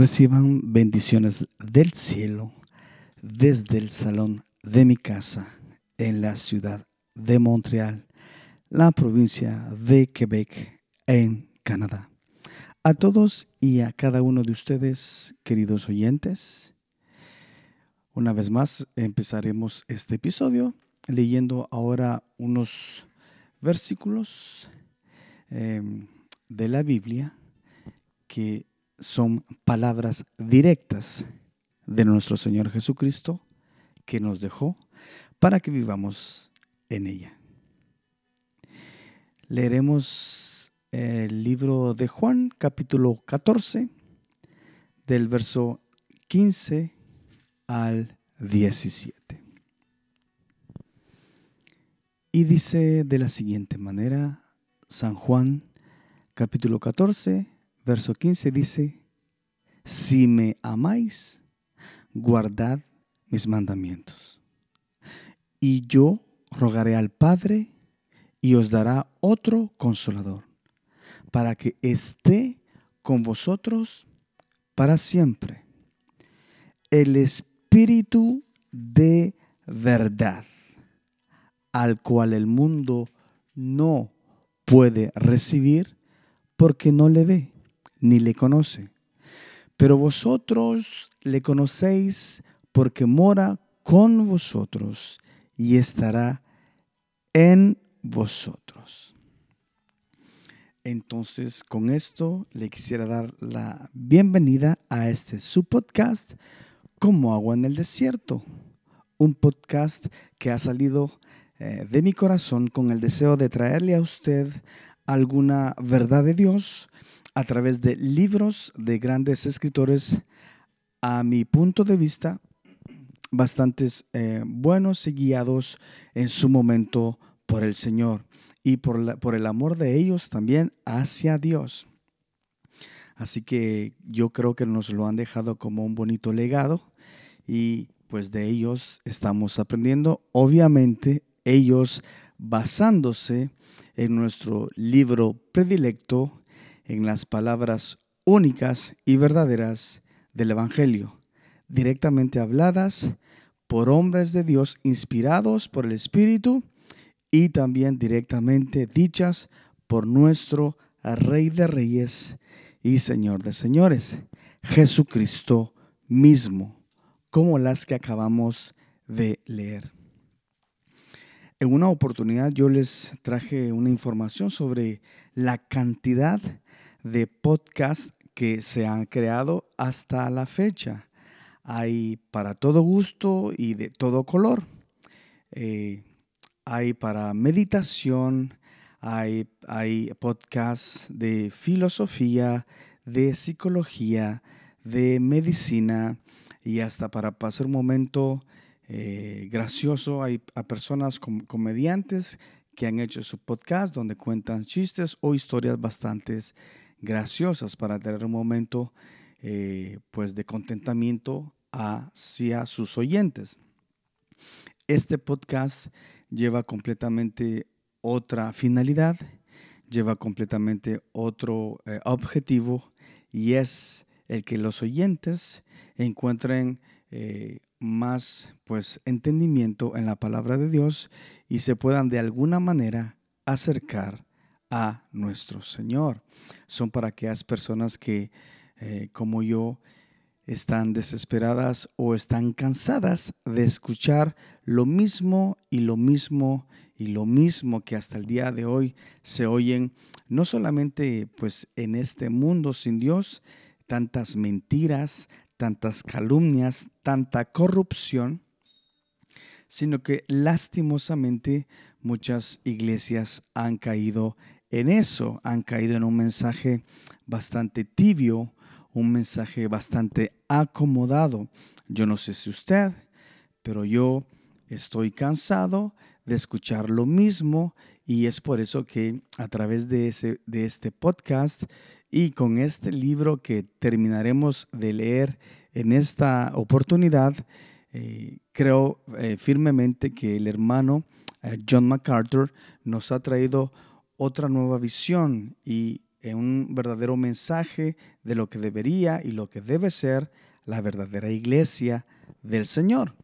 Reciban bendiciones del cielo desde el salón de mi casa en la ciudad de Montreal, la provincia de Quebec, en Canadá. A todos y a cada uno de ustedes, queridos oyentes, una vez más empezaremos este episodio leyendo ahora unos versículos em, de la Biblia que son palabras directas de nuestro Señor Jesucristo que nos dejó para que vivamos en ella. Leeremos el libro de Juan, capítulo 14, del verso 15 al 17. Y dice de la siguiente manera, San Juan, capítulo 14, verso 15 dice, si me amáis, guardad mis mandamientos. Y yo rogaré al Padre y os dará otro consolador, para que esté con vosotros para siempre. El Espíritu de verdad, al cual el mundo no puede recibir porque no le ve ni le conoce. Pero vosotros le conocéis porque mora con vosotros y estará en vosotros. Entonces, con esto le quisiera dar la bienvenida a este su podcast, Como agua en el desierto. Un podcast que ha salido eh, de mi corazón con el deseo de traerle a usted alguna verdad de Dios a través de libros de grandes escritores, a mi punto de vista, bastantes eh, buenos y guiados en su momento por el Señor y por, por el amor de ellos también hacia Dios. Así que yo creo que nos lo han dejado como un bonito legado y pues de ellos estamos aprendiendo. Obviamente ellos basándose en nuestro libro predilecto en las palabras únicas y verdaderas del Evangelio, directamente habladas por hombres de Dios inspirados por el Espíritu y también directamente dichas por nuestro Rey de Reyes y Señor de Señores, Jesucristo mismo, como las que acabamos de leer. En una oportunidad yo les traje una información sobre la cantidad de podcasts que se han creado hasta la fecha. Hay para todo gusto y de todo color. Eh, hay para meditación, hay, hay podcasts de filosofía, de psicología, de medicina y hasta para pasar un momento eh, gracioso. Hay a personas comediantes que han hecho su podcast donde cuentan chistes o historias bastante graciosas para tener un momento eh, pues de contentamiento hacia sus oyentes. Este podcast lleva completamente otra finalidad, lleva completamente otro eh, objetivo y es el que los oyentes encuentren eh, más pues entendimiento en la palabra de Dios y se puedan de alguna manera acercar a nuestro Señor. Son para aquellas personas que, eh, como yo, están desesperadas o están cansadas de escuchar lo mismo y lo mismo y lo mismo que hasta el día de hoy se oyen no solamente pues en este mundo sin Dios, tantas mentiras, tantas calumnias, tanta corrupción, sino que lastimosamente muchas iglesias han caído en eso han caído en un mensaje bastante tibio, un mensaje bastante acomodado. Yo no sé si usted, pero yo estoy cansado de escuchar lo mismo y es por eso que a través de, ese, de este podcast y con este libro que terminaremos de leer en esta oportunidad, eh, creo eh, firmemente que el hermano eh, John MacArthur nos ha traído otra nueva visión y en un verdadero mensaje de lo que debería y lo que debe ser la verdadera iglesia del Señor.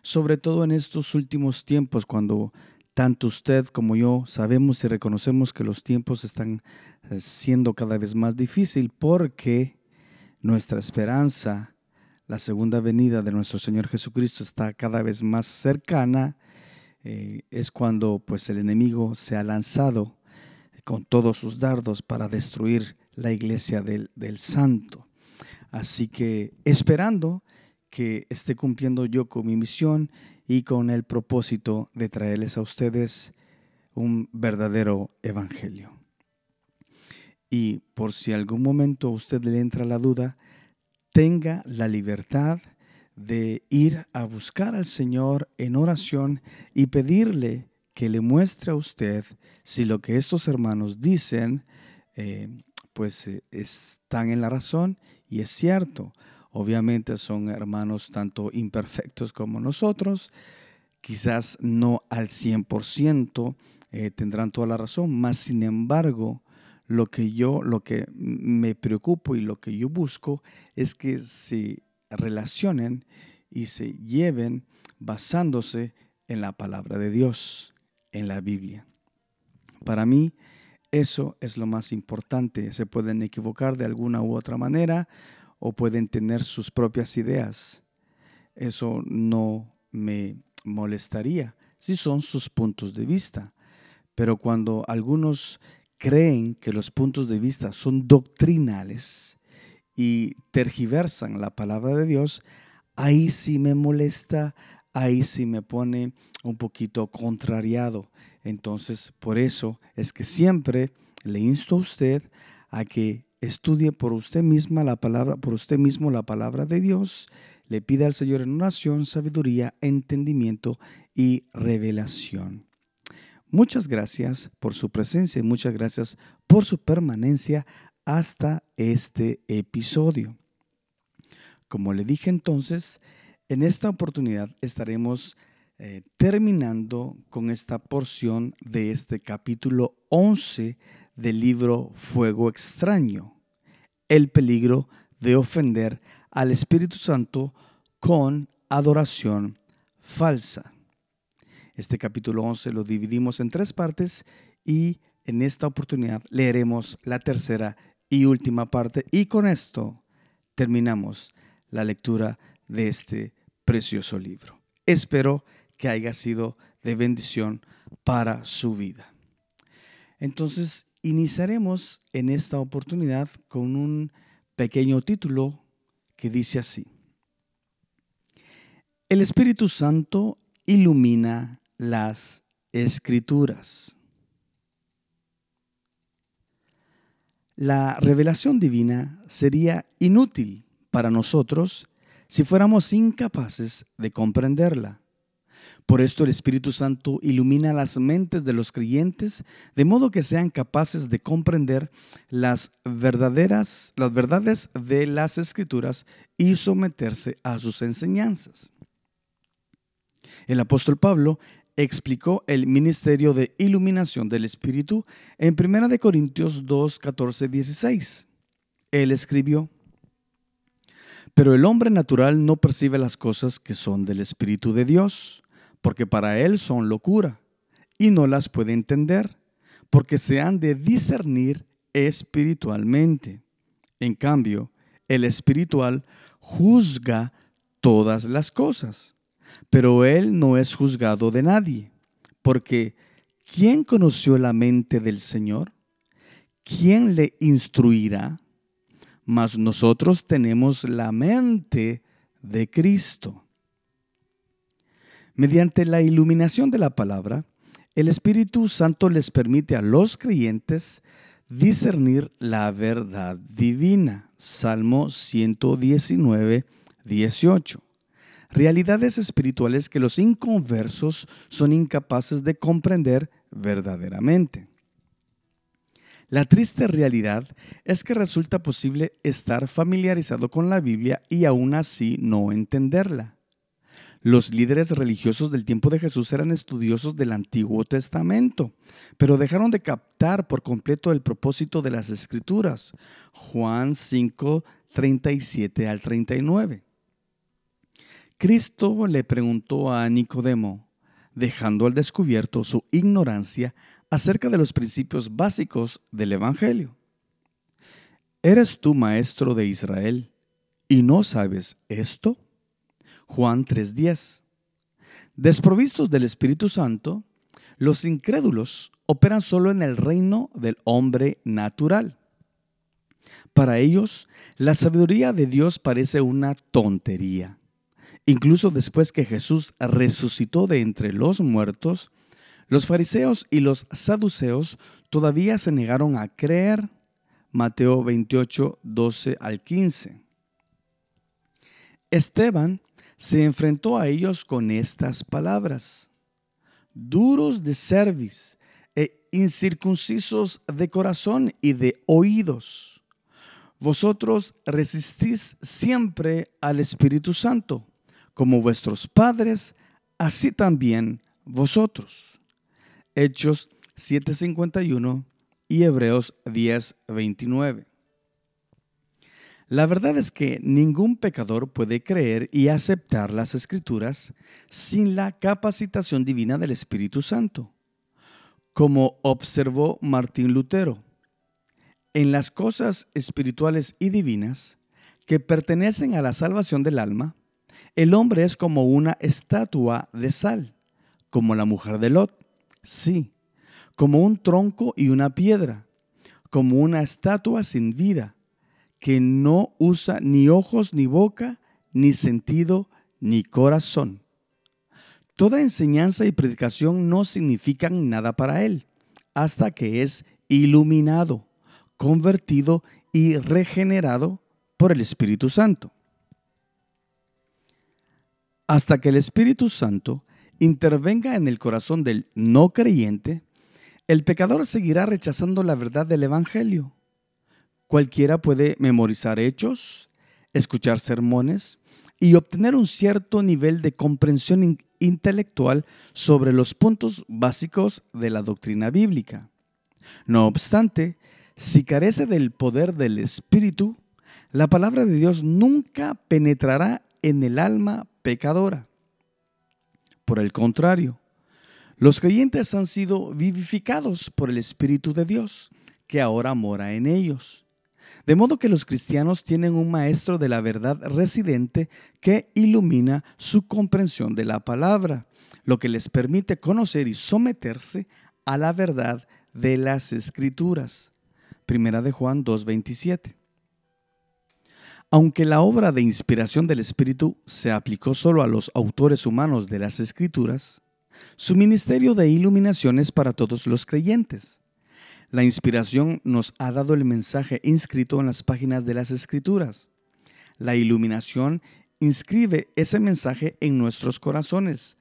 Sobre todo en estos últimos tiempos, cuando tanto usted como yo sabemos y reconocemos que los tiempos están eh, siendo cada vez más difícil porque nuestra esperanza, la segunda venida de nuestro Señor Jesucristo está cada vez más cercana, eh, es cuando pues el enemigo se ha lanzado con todos sus dardos para destruir la iglesia del, del santo. Así que esperando que esté cumpliendo yo con mi misión y con el propósito de traerles a ustedes un verdadero evangelio. Y por si algún momento a usted le entra la duda, tenga la libertad de ir a buscar al Señor en oración y pedirle que le muestre a usted si lo que estos hermanos dicen, eh, pues eh, están en la razón y es cierto. Obviamente son hermanos tanto imperfectos como nosotros, quizás no al 100% eh, tendrán toda la razón, más sin embargo, lo que yo, lo que me preocupo y lo que yo busco es que se relacionen y se lleven basándose en la palabra de Dios, en la Biblia. Para mí, eso es lo más importante. Se pueden equivocar de alguna u otra manera, o pueden tener sus propias ideas. Eso no me molestaría si son sus puntos de vista. Pero cuando algunos creen que los puntos de vista son doctrinales y tergiversan la palabra de Dios, ahí sí me molesta, ahí sí me pone un poquito contrariado. Entonces, por eso es que siempre le insto a usted a que estudie por usted misma la palabra, por usted mismo la palabra de Dios, le pida al Señor en oración sabiduría, entendimiento y revelación. Muchas gracias por su presencia y muchas gracias por su permanencia hasta este episodio. Como le dije entonces, en esta oportunidad estaremos eh, terminando con esta porción de este capítulo 11 del libro Fuego extraño, el peligro de ofender al Espíritu Santo con adoración falsa. Este capítulo 11 lo dividimos en tres partes y en esta oportunidad leeremos la tercera y última parte y con esto terminamos la lectura de este precioso libro. Espero que haya sido de bendición para su vida. Entonces, Iniciaremos en esta oportunidad con un pequeño título que dice así. El Espíritu Santo ilumina las escrituras. La revelación divina sería inútil para nosotros si fuéramos incapaces de comprenderla. Por esto el Espíritu Santo ilumina las mentes de los creyentes de modo que sean capaces de comprender las verdaderas las verdades de las escrituras y someterse a sus enseñanzas. El apóstol Pablo explicó el ministerio de iluminación del Espíritu en 1 de Corintios 2, 14, 16. Él escribió: Pero el hombre natural no percibe las cosas que son del Espíritu de Dios porque para él son locura y no las puede entender, porque se han de discernir espiritualmente. En cambio, el espiritual juzga todas las cosas, pero él no es juzgado de nadie, porque ¿quién conoció la mente del Señor? ¿Quién le instruirá? Mas nosotros tenemos la mente de Cristo. Mediante la iluminación de la palabra, el Espíritu Santo les permite a los creyentes discernir la verdad divina. Salmo 119, 18. Realidades espirituales que los inconversos son incapaces de comprender verdaderamente. La triste realidad es que resulta posible estar familiarizado con la Biblia y aún así no entenderla. Los líderes religiosos del tiempo de Jesús eran estudiosos del Antiguo Testamento, pero dejaron de captar por completo el propósito de las Escrituras. Juan 5, 37 al 39. Cristo le preguntó a Nicodemo, dejando al descubierto su ignorancia acerca de los principios básicos del Evangelio. ¿Eres tú maestro de Israel y no sabes esto? Juan 3:10. Desprovistos del Espíritu Santo, los incrédulos operan solo en el reino del hombre natural. Para ellos, la sabiduría de Dios parece una tontería. Incluso después que Jesús resucitó de entre los muertos, los fariseos y los saduceos todavía se negaron a creer. Mateo 28, 12 al 15. Esteban se enfrentó a ellos con estas palabras, duros de cerviz e incircuncisos de corazón y de oídos. Vosotros resistís siempre al Espíritu Santo, como vuestros padres, así también vosotros. Hechos 7:51 y Hebreos 10:29. La verdad es que ningún pecador puede creer y aceptar las escrituras sin la capacitación divina del Espíritu Santo. Como observó Martín Lutero, en las cosas espirituales y divinas que pertenecen a la salvación del alma, el hombre es como una estatua de sal, como la mujer de Lot, sí, como un tronco y una piedra, como una estatua sin vida que no usa ni ojos ni boca, ni sentido ni corazón. Toda enseñanza y predicación no significan nada para él hasta que es iluminado, convertido y regenerado por el Espíritu Santo. Hasta que el Espíritu Santo intervenga en el corazón del no creyente, el pecador seguirá rechazando la verdad del Evangelio Cualquiera puede memorizar hechos, escuchar sermones y obtener un cierto nivel de comprensión intelectual sobre los puntos básicos de la doctrina bíblica. No obstante, si carece del poder del Espíritu, la palabra de Dios nunca penetrará en el alma pecadora. Por el contrario, los creyentes han sido vivificados por el Espíritu de Dios, que ahora mora en ellos. De modo que los cristianos tienen un maestro de la verdad residente que ilumina su comprensión de la palabra, lo que les permite conocer y someterse a la verdad de las escrituras. Primera de Juan 2:27. Aunque la obra de inspiración del Espíritu se aplicó solo a los autores humanos de las escrituras, su ministerio de iluminación es para todos los creyentes. La inspiración nos ha dado el mensaje inscrito en las páginas de las Escrituras. La iluminación inscribe ese mensaje en nuestros corazones,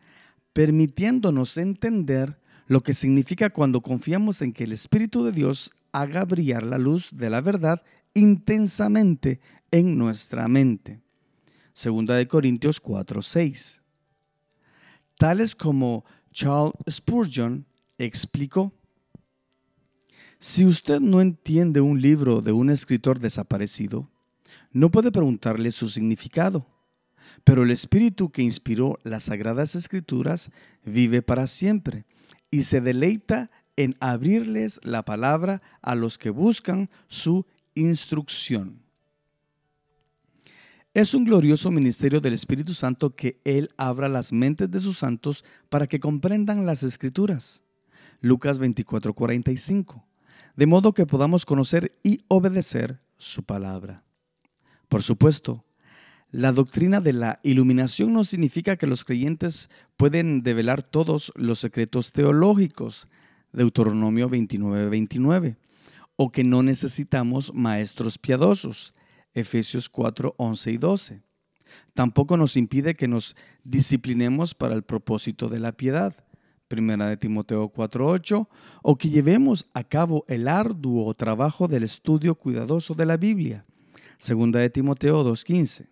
permitiéndonos entender lo que significa cuando confiamos en que el Espíritu de Dios haga brillar la luz de la verdad intensamente en nuestra mente. Segunda de Corintios 4, 6. Tales como Charles Spurgeon explicó, si usted no entiende un libro de un escritor desaparecido, no puede preguntarle su significado. Pero el espíritu que inspiró las sagradas escrituras vive para siempre y se deleita en abrirles la palabra a los que buscan su instrucción. Es un glorioso ministerio del Espíritu Santo que Él abra las mentes de sus santos para que comprendan las escrituras. Lucas 24:45 de modo que podamos conocer y obedecer su palabra. Por supuesto, la doctrina de la iluminación no significa que los creyentes pueden develar todos los secretos teológicos, Deuteronomio 29, 29, o que no necesitamos maestros piadosos, Efesios 4, 11 y 12. Tampoco nos impide que nos disciplinemos para el propósito de la piedad, Primera de Timoteo 4:8, o que llevemos a cabo el arduo trabajo del estudio cuidadoso de la Biblia. Segunda de Timoteo 2:15.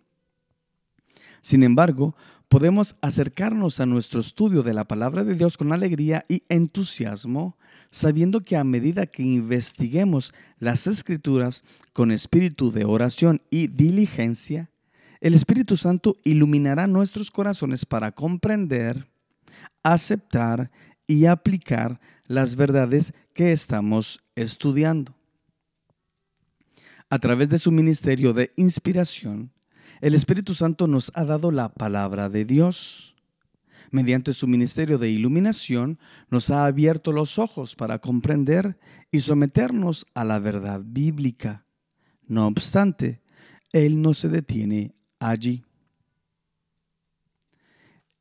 Sin embargo, podemos acercarnos a nuestro estudio de la palabra de Dios con alegría y entusiasmo, sabiendo que a medida que investiguemos las escrituras con espíritu de oración y diligencia, el Espíritu Santo iluminará nuestros corazones para comprender, aceptar y aplicar las verdades que estamos estudiando. A través de su ministerio de inspiración, el Espíritu Santo nos ha dado la palabra de Dios. Mediante su ministerio de iluminación nos ha abierto los ojos para comprender y someternos a la verdad bíblica. No obstante, Él no se detiene allí.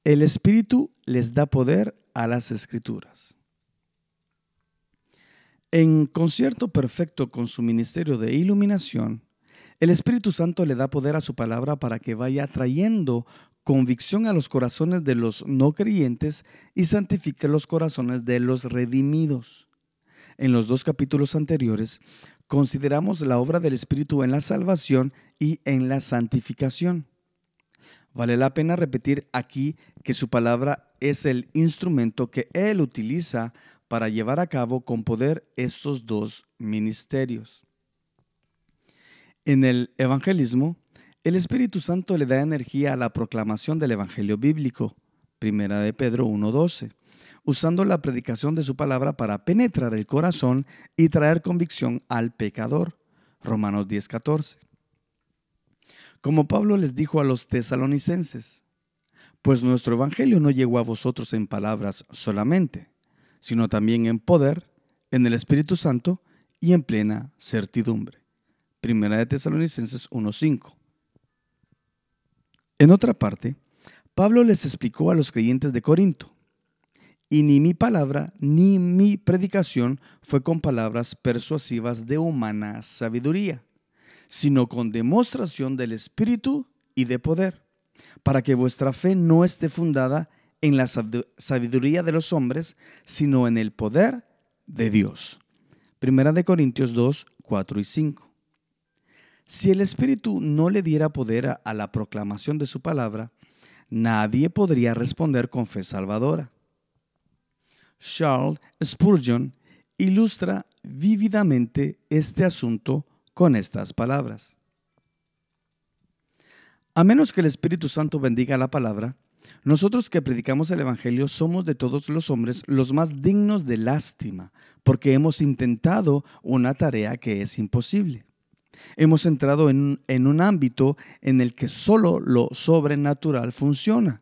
El Espíritu les da poder a las escrituras. En concierto perfecto con su ministerio de iluminación, el Espíritu Santo le da poder a su palabra para que vaya trayendo convicción a los corazones de los no creyentes y santifique los corazones de los redimidos. En los dos capítulos anteriores consideramos la obra del Espíritu en la salvación y en la santificación. Vale la pena repetir aquí que su palabra es el instrumento que Él utiliza para llevar a cabo con poder estos dos ministerios. En el evangelismo, el Espíritu Santo le da energía a la proclamación del Evangelio bíblico, primera de Pedro 1.12, usando la predicación de su palabra para penetrar el corazón y traer convicción al pecador, Romanos 10.14. Como Pablo les dijo a los tesalonicenses, pues nuestro Evangelio no llegó a vosotros en palabras solamente, sino también en poder, en el Espíritu Santo y en plena certidumbre. Primera de Tesalonicenses 1.5. En otra parte, Pablo les explicó a los creyentes de Corinto, y ni mi palabra ni mi predicación fue con palabras persuasivas de humana sabiduría, sino con demostración del Espíritu y de poder, para que vuestra fe no esté fundada en la sabiduría de los hombres, sino en el poder de Dios. Primera de Corintios 2, 4 y 5. Si el Espíritu no le diera poder a la proclamación de su palabra, nadie podría responder con fe salvadora. Charles Spurgeon ilustra vívidamente este asunto con estas palabras. A menos que el Espíritu Santo bendiga la palabra, nosotros que predicamos el Evangelio somos de todos los hombres los más dignos de lástima, porque hemos intentado una tarea que es imposible. Hemos entrado en, un ámbito en el que solo lo sobrenatural funciona.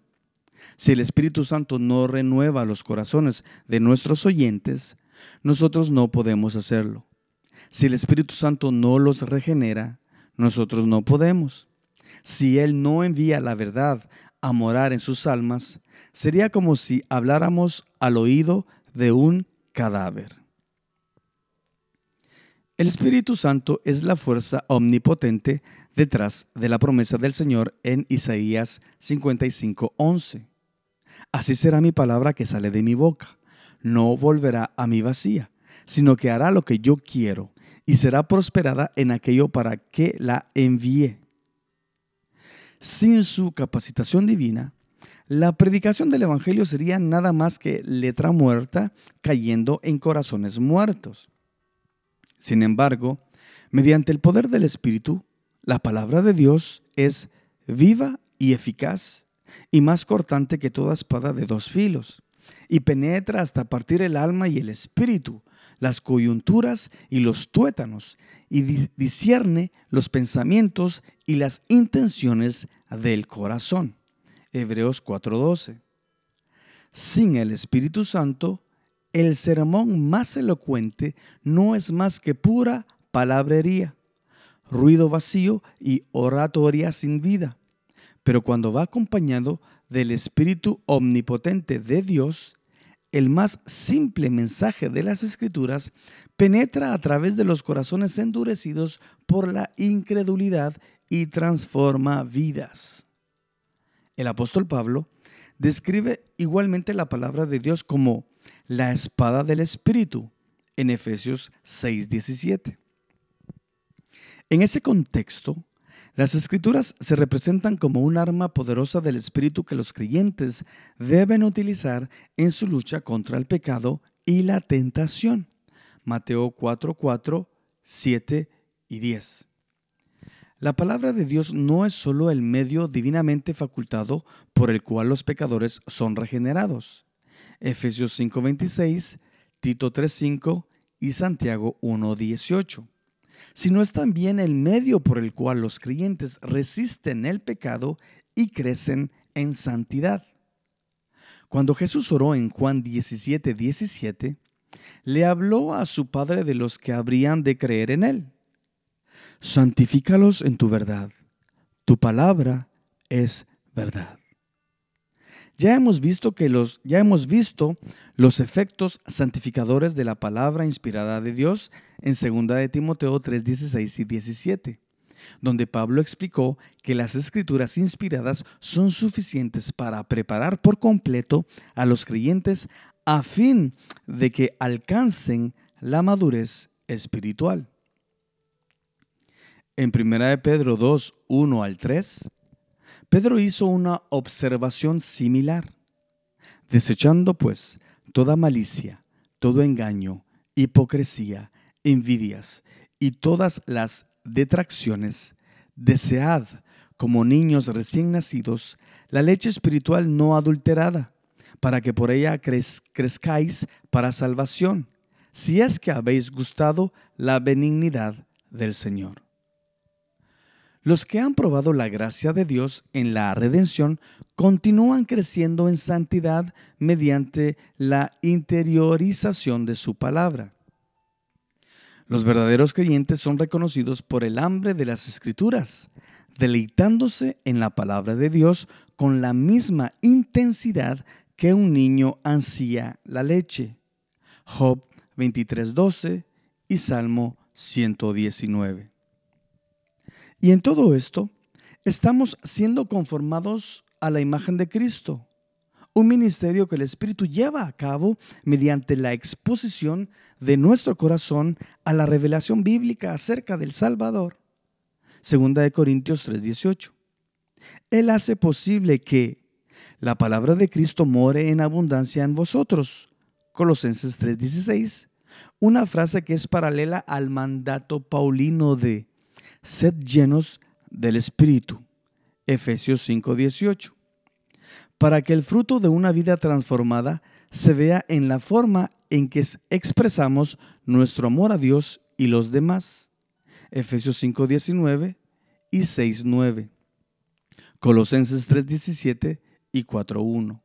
Si el Espíritu Santo no renueva los corazones de nuestros oyentes, nosotros no podemos hacerlo. Si el Espíritu Santo no los regenera, nosotros no podemos. Si Él no envía la verdad a morar en sus almas, sería como si habláramos al oído de un cadáver. El Espíritu Santo es la fuerza omnipotente detrás de la promesa del Señor en Isaías 55:11. Así será mi palabra que sale de mi boca. No volverá a mi vacía, sino que hará lo que yo quiero y será prosperada en aquello para que la envíe. Sin su capacitación divina, la predicación del Evangelio sería nada más que letra muerta cayendo en corazones muertos. Sin embargo, mediante el poder del Espíritu, la palabra de Dios es viva y eficaz y más cortante que toda espada de dos filos, y penetra hasta partir el alma y el espíritu, las coyunturas y los tuétanos, y discierne los pensamientos y las intenciones del corazón. Hebreos 4:12. Sin el Espíritu Santo, el sermón más elocuente no es más que pura palabrería, ruido vacío y oratoria sin vida. Pero cuando va acompañado del Espíritu Omnipotente de Dios, el más simple mensaje de las Escrituras penetra a través de los corazones endurecidos por la incredulidad y transforma vidas. El apóstol Pablo describe igualmente la palabra de Dios como la espada del Espíritu en Efesios 6:17. En ese contexto, Las escrituras se representan como un arma poderosa del Espíritu que los creyentes deben utilizar en su lucha contra el pecado y la tentación. Mateo 4, 4, 7 y 10. La palabra de Dios no es solo el medio divinamente facultado por el cual los pecadores son regenerados. Efesios 5:26, Tito 3:5 y Santiago 1:18 sino es también el medio por el cual los creyentes resisten el pecado y crecen en santidad. Cuando Jesús oró en Juan 17, 17, le habló a su Padre de los que habrían de creer en Él. Santifícalos en tu verdad. Tu palabra es verdad. Ya hemos visto que los ya hemos visto los efectos santificadores de la palabra inspirada de Dios en 2 de Timoteo 3, 16 y 17, donde Pablo explicó que las escrituras inspiradas son suficientes para preparar por completo a los creyentes a fin de que alcancen la madurez espiritual. En 1 de Pedro 2, 1 al 3, Pedro hizo una observación similar. Desechando pues toda malicia, todo engaño, hipocresía, envidias y todas las detracciones, desead como niños recién nacidos la leche espiritual no adulterada, para que por ella crezcáis para salvación, si es que habéis gustado la benignidad del Señor. Los que han probado la gracia de Dios en la redención continúan creciendo en santidad mediante la interiorización de su palabra. Los verdaderos creyentes son reconocidos por el hambre de las escrituras, deleitándose en la palabra de Dios con la misma intensidad que un niño ansía la leche. Job 23:12 y Salmo 119. Y en todo esto, estamos siendo conformados a la imagen de Cristo, un ministerio que el Espíritu lleva a cabo mediante la exposición de nuestro corazón a la revelación bíblica acerca del Salvador. Segunda de Corintios 3:18. Él hace posible que la palabra de Cristo more en abundancia en vosotros. Colosenses 3:16. Una frase que es paralela al mandato paulino de sed llenos del Espíritu. Efesios 5:18. Para que el fruto de una vida transformada se vea en la forma en que expresamos nuestro amor a Dios y los demás. Efesios 5:19 y 6:9. Colosenses 3:17 y 4:1.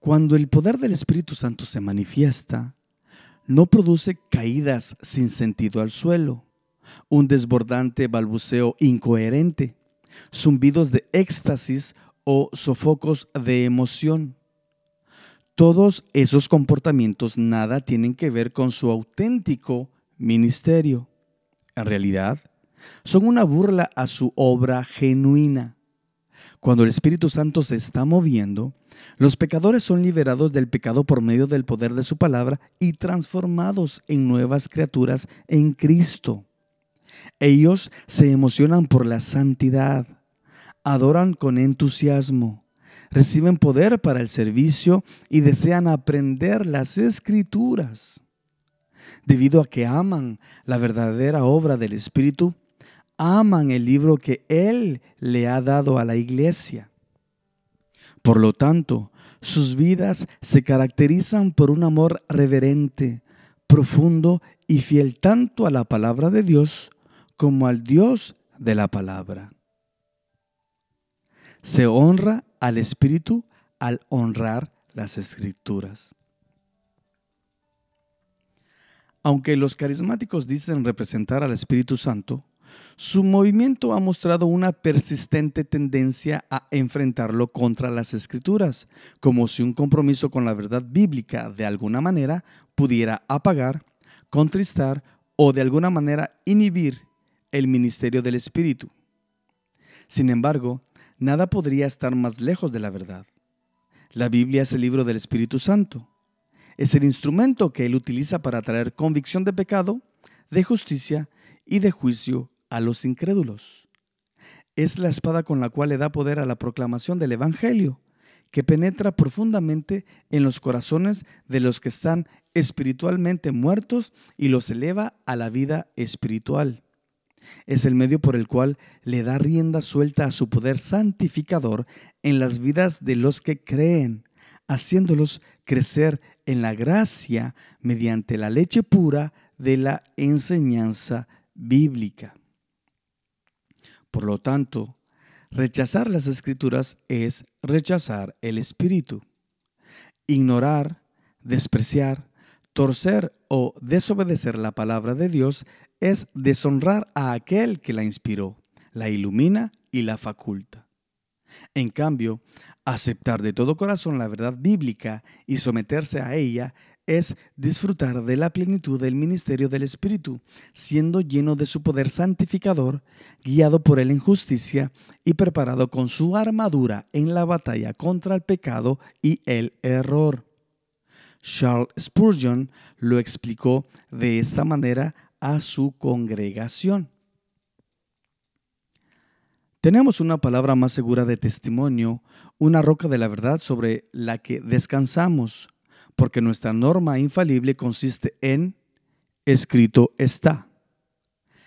Cuando el poder del Espíritu Santo se manifiesta, no produce caídas sin sentido al suelo un desbordante balbuceo incoherente, zumbidos de éxtasis o sofocos de emoción. Todos esos comportamientos nada tienen que ver con su auténtico ministerio. En realidad, son una burla a su obra genuina. Cuando el Espíritu Santo se está moviendo, los pecadores son liberados del pecado por medio del poder de su palabra y transformados en nuevas criaturas en Cristo. Ellos se emocionan por la santidad, adoran con entusiasmo, reciben poder para el servicio y desean aprender las escrituras. Debido a que aman la verdadera obra del Espíritu, aman el libro que Él le ha dado a la iglesia. Por lo tanto, sus vidas se caracterizan por un amor reverente, profundo y fiel tanto a la palabra de Dios como al Dios de la palabra. Se honra al Espíritu al honrar las escrituras. Aunque los carismáticos dicen representar al Espíritu Santo, su movimiento ha mostrado una persistente tendencia a enfrentarlo contra las escrituras, como si un compromiso con la verdad bíblica de alguna manera pudiera apagar, contristar o de alguna manera inhibir el ministerio del Espíritu. Sin embargo, nada podría estar más lejos de la verdad. La Biblia es el libro del Espíritu Santo. Es el instrumento que Él utiliza para traer convicción de pecado, de justicia y de juicio a los incrédulos. es la espada con la cual le da poder a la proclamación del Evangelio, que penetra profundamente en los corazones de los que están espiritualmente muertos y los eleva a la vida espiritual. Es el medio por el cual le da rienda suelta a su poder santificador en las vidas de los que creen, haciéndolos crecer en la gracia mediante la leche pura de la enseñanza bíblica. Por lo tanto, rechazar las escrituras es rechazar el Espíritu. Ignorar, despreciar, torcer o desobedecer la palabra de Dios es deshonrar a aquel que la inspiró, la ilumina y la faculta. En cambio, aceptar de todo corazón la verdad bíblica y someterse a ella es disfrutar de la plenitud del ministerio del Espíritu, siendo lleno de su poder santificador, guiado por él en justicia y preparado con su armadura en la batalla contra el pecado y el error. Charles Spurgeon lo explicó de esta manera a su congregación. Tenemos una palabra más segura de testimonio, una roca de la verdad sobre la que descansamos porque nuestra norma infalible consiste en escrito está.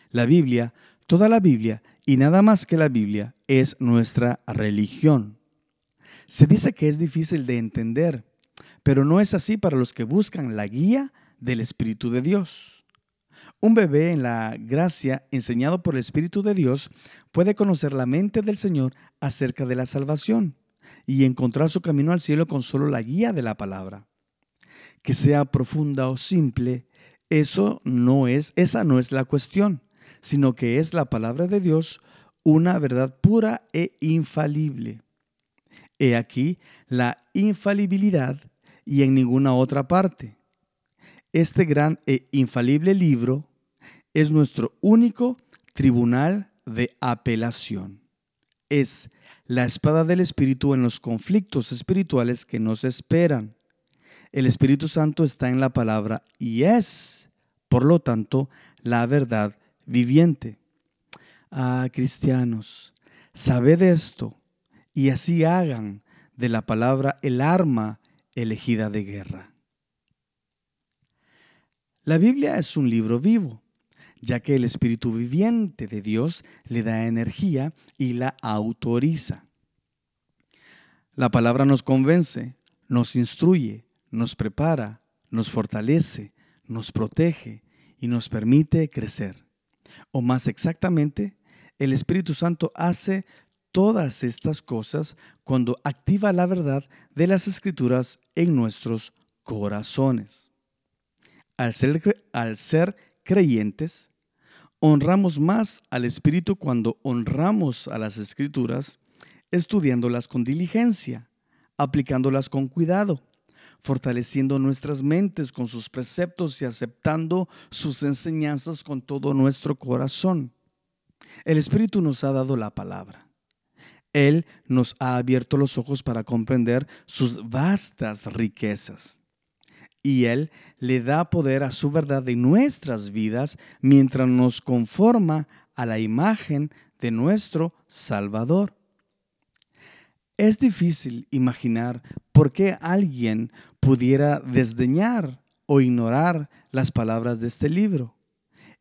La Biblia, toda la Biblia y nada más que la Biblia es nuestra religión. Se dice que es difícil de entender, pero no es así para los que buscan la guía del Espíritu de Dios. Un bebé en la gracia enseñado por el Espíritu de Dios puede conocer la mente del Señor acerca de la salvación y encontrar su camino al cielo con solo la guía de la palabra que sea profunda o simple, eso no es, esa no es la cuestión, sino que es la palabra de Dios una verdad pura e infalible. He aquí la infalibilidad y en ninguna otra parte. Este gran e infalible libro es nuestro único tribunal de apelación. Es la espada del Espíritu en los conflictos espirituales que nos esperan. El Espíritu Santo está en la palabra y es, por lo tanto, la verdad viviente. Ah, cristianos, sabed esto y así hagan de la palabra el arma elegida de guerra. La Biblia es un libro vivo, ya que el Espíritu viviente de Dios le da energía y la autoriza. La palabra nos convence, nos instruye, nos prepara, nos fortalece, nos protege y nos permite crecer. O más exactamente, el Espíritu Santo hace todas estas cosas cuando activa la verdad de las escrituras en nuestros corazones. Al ser, al creyentes, honramos más al Espíritu cuando honramos a las escrituras, estudiándolas con diligencia, aplicándolas con cuidado fortaleciendo nuestras mentes con sus preceptos y aceptando sus enseñanzas con todo nuestro corazón. El Espíritu nos ha dado la palabra. Él nos ha abierto los ojos para comprender sus vastas riquezas. Y Él le da poder a su verdad de nuestras vidas mientras nos conforma a la imagen de nuestro Salvador. Es difícil imaginar por qué alguien pudiera desdeñar o ignorar las palabras de este libro,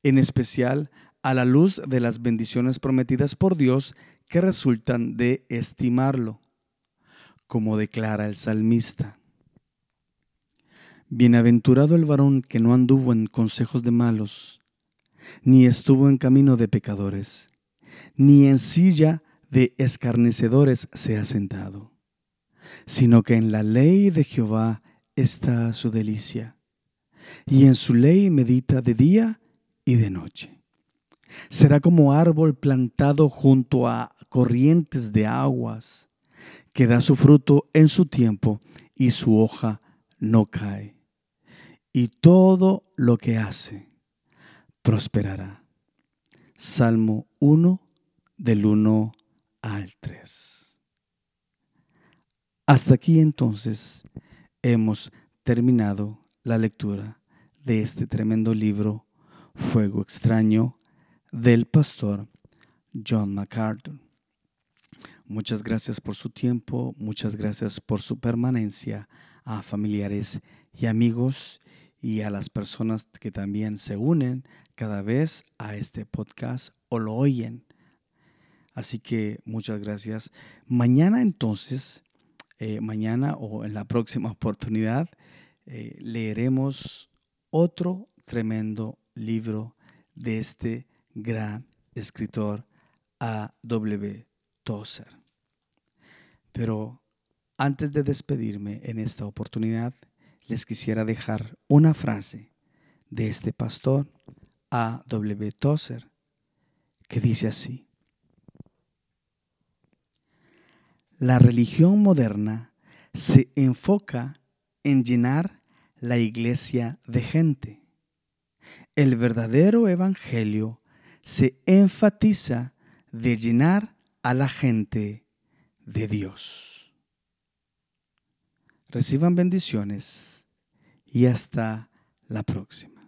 en especial a la luz de las bendiciones prometidas por Dios que resultan de estimarlo, como declara el salmista. Bienaventurado el varón que no anduvo en consejos de malos, ni estuvo en camino de pecadores, ni en silla de escarnecedores se ha sentado, sino que en la ley de Jehová está su delicia, y en su ley medita de día y de noche. Será como árbol plantado junto a corrientes de aguas, que da su fruto en su tiempo y su hoja no cae. Y todo lo que hace prosperará. Salmo 1 del 1 al 3. Hasta aquí entonces hemos terminado la lectura de este tremendo libro, Fuego extraño, del pastor John MacArthur. Muchas gracias por su tiempo, muchas gracias por su permanencia a familiares y amigos y a las personas que también se unen cada vez a este podcast o lo oyen. Así que muchas gracias. Mañana entonces, eh, mañana o en la próxima oportunidad, eh, leeremos otro tremendo libro de este gran escritor A.W. Tozer. Pero antes de despedirme en esta oportunidad, les quisiera dejar una frase de este pastor A. W. Tozer que dice así. La religión moderna se enfoca en llenar la iglesia de gente. El verdadero evangelio se enfatiza de llenar a la gente de Dios. Reciban bendiciones y hasta la próxima.